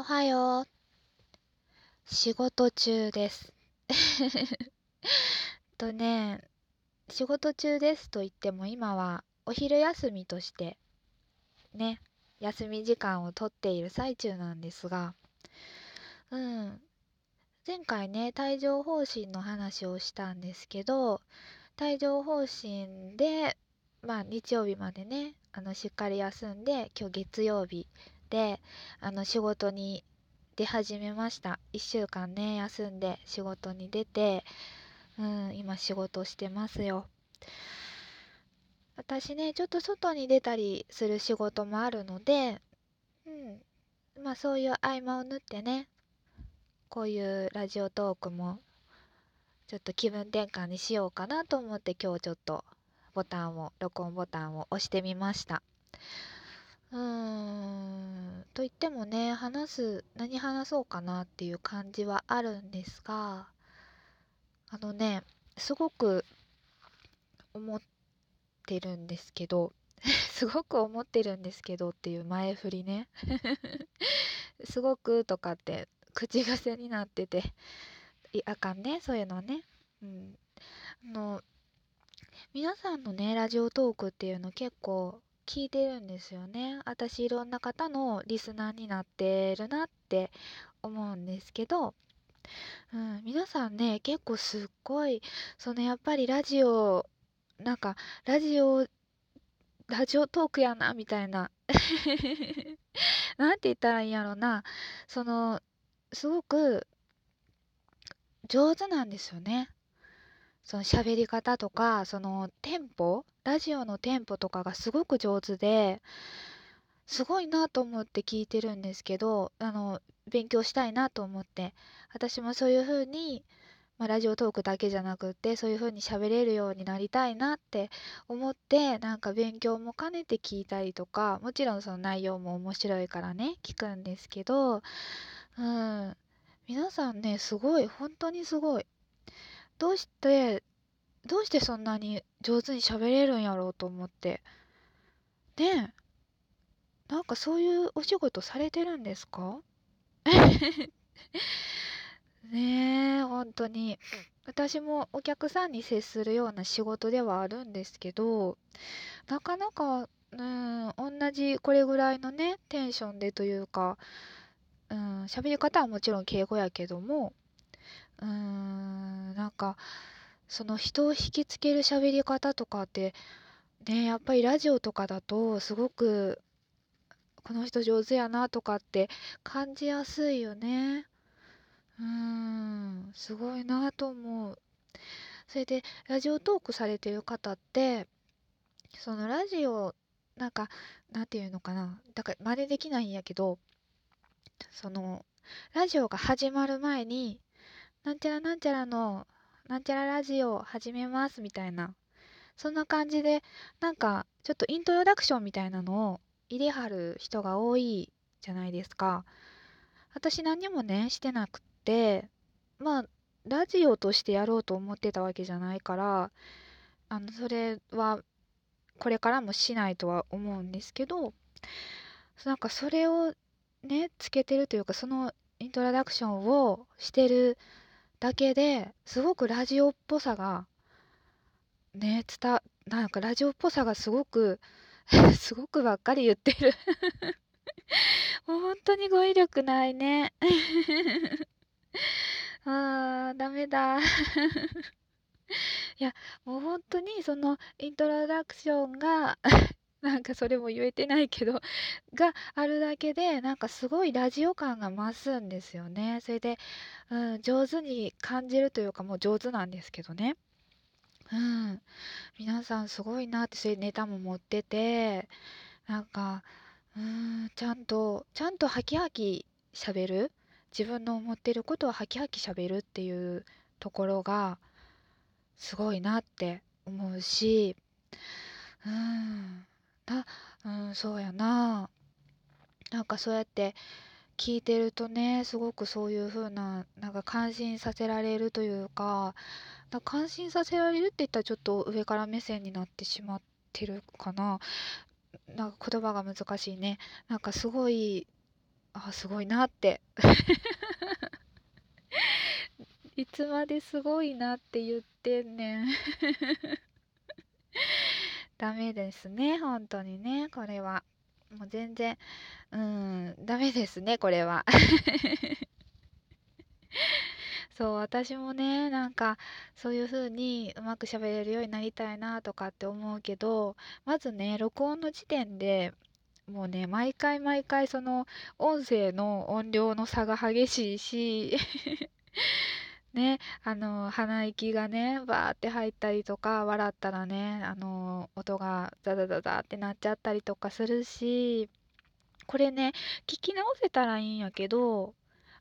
おはよう。仕事中です。とね、仕事中ですと言っても今はお昼休みとしてね、休み時間をとっている最中なんですが、うん、前回ね、帯状疱疹の話をしたんですけど、帯状疱疹で、まあ日曜日までね、あのしっかり休んで、今日月曜日で、あの仕事に出始めました。1週間ね、休んで仕事に出て、うん、今仕事してますよ。私ね、ちょっと外に出たりする仕事もあるので、うん、まあそういう合間を縫ってね、こういうラジオトークもちょっと気分転換にしようかなと思って今日ちょっとボタンを、録音ボタンを押してみました。うーん、と言ってもね、話す、何話そうかなっていう感じはあるんですが、あのね、すごく思ってるんですけど、すごく思ってるんですけどっていう前振りね。すごくとかって口癖になってて、いあかんね、そういうのね。うん。あの、皆さんのね、ラジオトークっていうの結構聞いてるんですよね。私いろんな方のリスナーになってるなって思うんですけど、うん、皆さんね、結構すっごい、そのやっぱりラジオ、なんか、ラジオ、ラジオトークやな、みたいな。なんて言ったらいいんやろな。その、すごく上手なんですよね。その喋り方とか、そのテンポ、ラジオのテンポとかがすごく上手で、すごいなと思って聞いてるんですけど、あの、勉強したいなと思って、私もそういう風に、まあ、ラジオトークだけじゃなくって、そういう風に喋れるようになりたいなって思って、なんか勉強も兼ねて聞いたりとか、もちろんその内容も面白いからね、聞くんですけど、うん、皆さんね、すごい、本当にすごい。どうして、どうしてそんなに上手に喋れるんやろうと思って。ねえ。なんかそういうお仕事されてるんですか？ねえ、本当に。私もお客さんに接するような仕事ではあるんですけど、なかなか、うん、同じこれぐらいのね、テンションでというか、うん、喋り方はもちろん敬語やけども、うーん、なんか、その人を引きつける喋り方とかって、ね、やっぱりラジオとかだとすごくこの人上手やなとかって感じやすいよね。うん、すごいなと思う。それで、ラジオトークされてる方って、そのラジオ、なんか、なんていうのかな。だから真似できないんやけど、その、ラジオが始まる前に、なんちゃらなんちゃらの、なんちゃらラジオ始めますみたいな。そんな感じで、なんか、ちょっとイントロダクションみたいなのを入れはる人が多いじゃないですか。私何もね、してなくって、まあ、ラジオとしてやろうと思ってたわけじゃないから、あの、それは、これからもしないとは思うんですけど、なんかそれをね、つけてるというか、そのイントロダクションをしてるだけですごくラジオっぽさが、ね、伝、なんかラジオっぽさがすごく、すごくばっかり言ってる。もう本当に語彙力ないね。あー、ダメだ。いや、もう本当にそのイントロダクションが なんかそれも言えてないけどがあるだけで、なんかすごいラジオ感が増すんですよね。それで、うん、上手に感じるというか、もう上手なんですけどね。うん。皆さんすごいなって、そういうネタも持ってて、なんか、うん、ちゃんと、ちゃんとハキハキ喋る？自分の思ってることをハキハキ喋るっていうところが、すごいなって思うし、うん、な、うん、そうやな。なんかそうやって聞いてるとね、すごくそういう風な、なんか感心させられるというか、だ感心させられるって言ったらちょっと上から目線になってしまってるかな。なんか言葉が難しいね。なんかすごい、あすごいなって いつまですごいなって言ってんねんダメですね本当にねこれは。もう全然うんダメですねこれは。そう私もねなんかそういう風にうまく喋れるようになりたいなとかって思うけどまずね録音の時点でもうね毎回毎回その音声の音量の差が激しいしね、あの鼻息がねバーって入ったりとか笑ったらねあの音がザザザザってなっちゃったりとかするしこれね聞き直せたらいいんやけど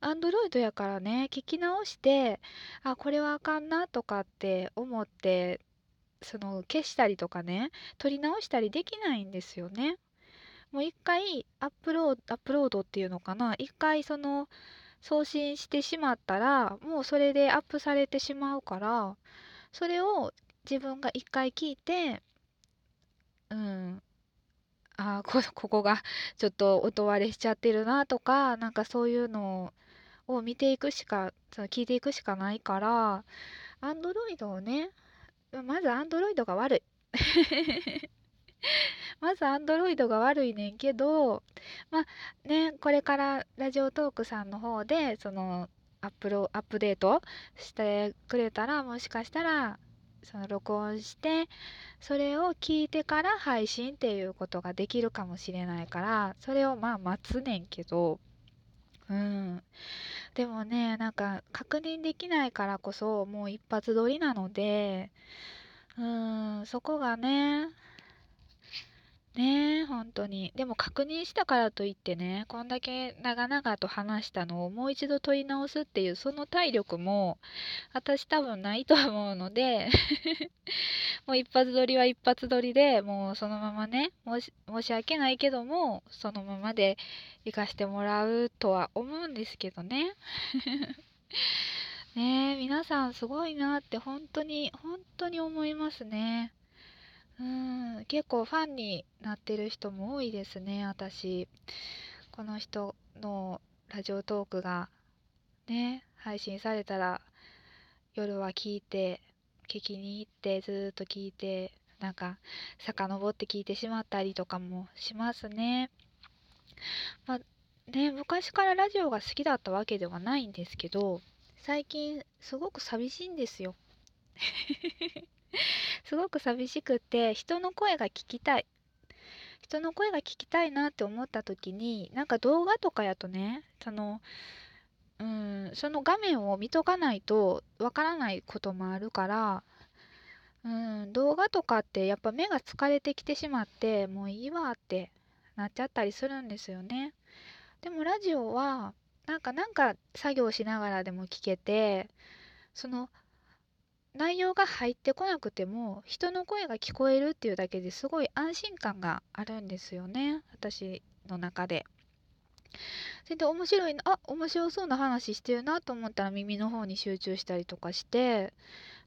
アンドロイドやからね聞き直してあこれはあかんなとかって思ってその消したりとかね撮り直したりできないんですよね。もう一回アップロードアップロードっていうのかな一回その送信してしまったらもうそれでアップされてしまうからそれを自分が一回聞いてうんあこここが ちょっと音割れしちゃってるなとかなんかそういうのを見ていくしか聞いていくしかないからアンドロイドをねまずアンドロイドが悪い。まずアンドロイドが悪いねんけどまあねこれからラジオトークさんの方でそのアップロアップデートしてくれたらもしかしたらその録音してそれを聞いてから配信っていうことができるかもしれないからそれをまあ待つねんけど。うん。でもねなんか確認できないからこそもう一発撮りなのでうんそこがねねえ、本当に。でも確認したからといってね、こんだけ長々と話したのをもう一度取り直すっていう、その体力も私多分ないと思うので もう一発撮りは一発撮りでもうそのままね、申し申し訳ないけども、そのままで行かしてもらうとは思うんですけどね。ねえ、皆さんすごいなって本当に、本当に思いますね。うん、結構ファンになってる人も多いですね、私。この人のラジオトークがね、配信されたら夜は聞いて、聞きに行ってずっと聞いて、なんか遡って聞いてしまったりとかもしますね。まあね、昔からラジオが好きだったわけではないんですけど、最近すごく寂しいんですよ。すごく寂しくって人の声が聞きたい。人の声が聞きたいなって思った時になんか動画とかやとねそのうんその画面を見とかないとわからないこともあるからうん動画とかってやっぱ目が疲れてきてしまってもういいわってなっちゃったりするんですよね。でもラジオはなんかなんか作業しながらでも聞けてその内容が入ってこなくても人の声が聞こえるっていうだけですごい安心感があるんですよね私の中で。それで面白いなあ面白そうな話してるなと思ったら耳の方に集中したりとかして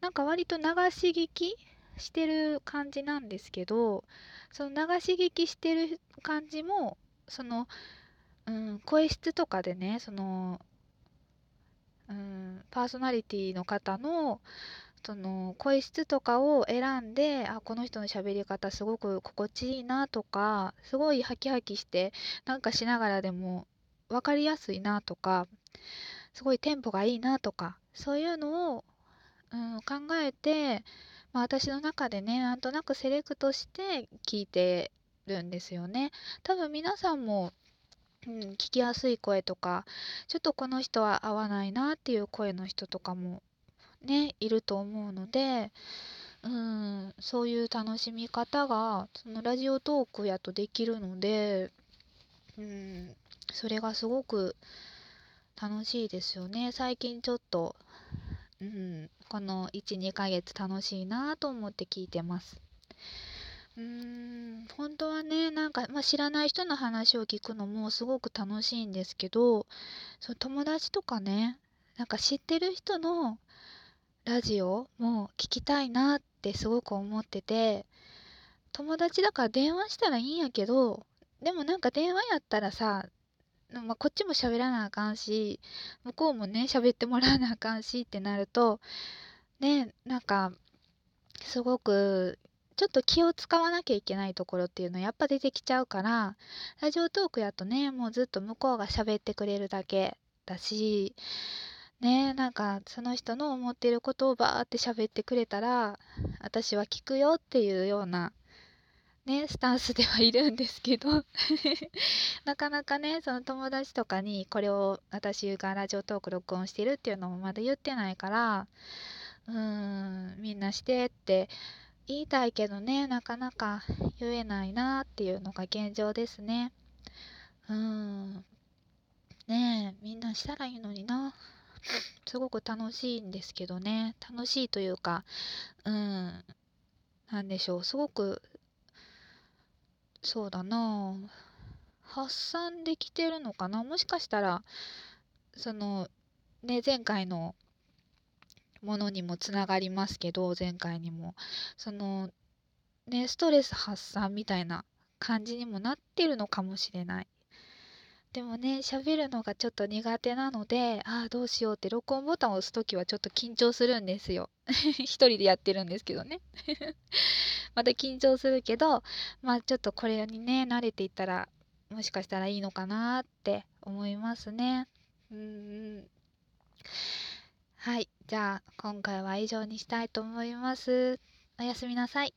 なんか割と流し聞きしてる感じなんですけどその流し聞きしてる感じもその、うん、声質とかでねその、うん、パーソナリティの方のその声質とかを選んであこの人の喋り方すごく心地いいなとかすごいハキハキしてなんかしながらでも分かりやすいなとかすごいテンポがいいなとかそういうのを、うん、考えて、まあ、私の中でねなんとなくセレクトして聞いてるんですよね。多分皆さんもうん、聞きやすい声とかちょっとこの人は合わないなっていう声の人とかもねいると思うのでうんそういう楽しみ方がそのラジオトークやとできるのでうんそれがすごく楽しいですよね。最近ちょっとうんこの12ヶ月楽しいなと思って聞いてます。うーん本当はねなんか、まあ、知らない人の話を聞くのもすごく楽しいんですけどその友達とかねなんか知ってる人のラジオも聞きたいなってすごく思ってて友達だから電話したらいいんやけどでもなんか電話やったらさまあ、こっちも喋らなあかんし向こうもね喋ってもらわなあかんしってなるとねなんかすごくちょっと気を使わなきゃいけないところっていうのやっぱ出てきちゃうからラジオトークやとねもうずっと向こうが喋ってくれるだけだしねなんかその人の思っていることをバーって喋ってくれたら私は聞くよっていうようなねスタンスではいるんですけど。なかなかねその友達とかにこれを私がラジオトーク録音してるっていうのもまだ言ってないからうーんみんなしてって言いたいけどねなかなか言えないなっていうのが現状ですね。うん。ねえみんなしたらいいのにな。すごく楽しいんですけどね。楽しいというかうんなんでしょう。すごくそうだな。発散できてるのかな？もしかしたらそのね前回のものにもつながりますけど前回にも。そのねストレス発散みたいな感じにもなってるのかもしれない。でもね喋るのがちょっと苦手なのでああどうしようって録音ボタンを押す時はちょっと緊張するんですよ。一人でやってるんですけどね。また緊張するけどまあちょっとこれにね慣れていったらもしかしたらいいのかなって思いますね。うん。はい。じゃあ今回は以上にしたいと思います。おやすみなさい。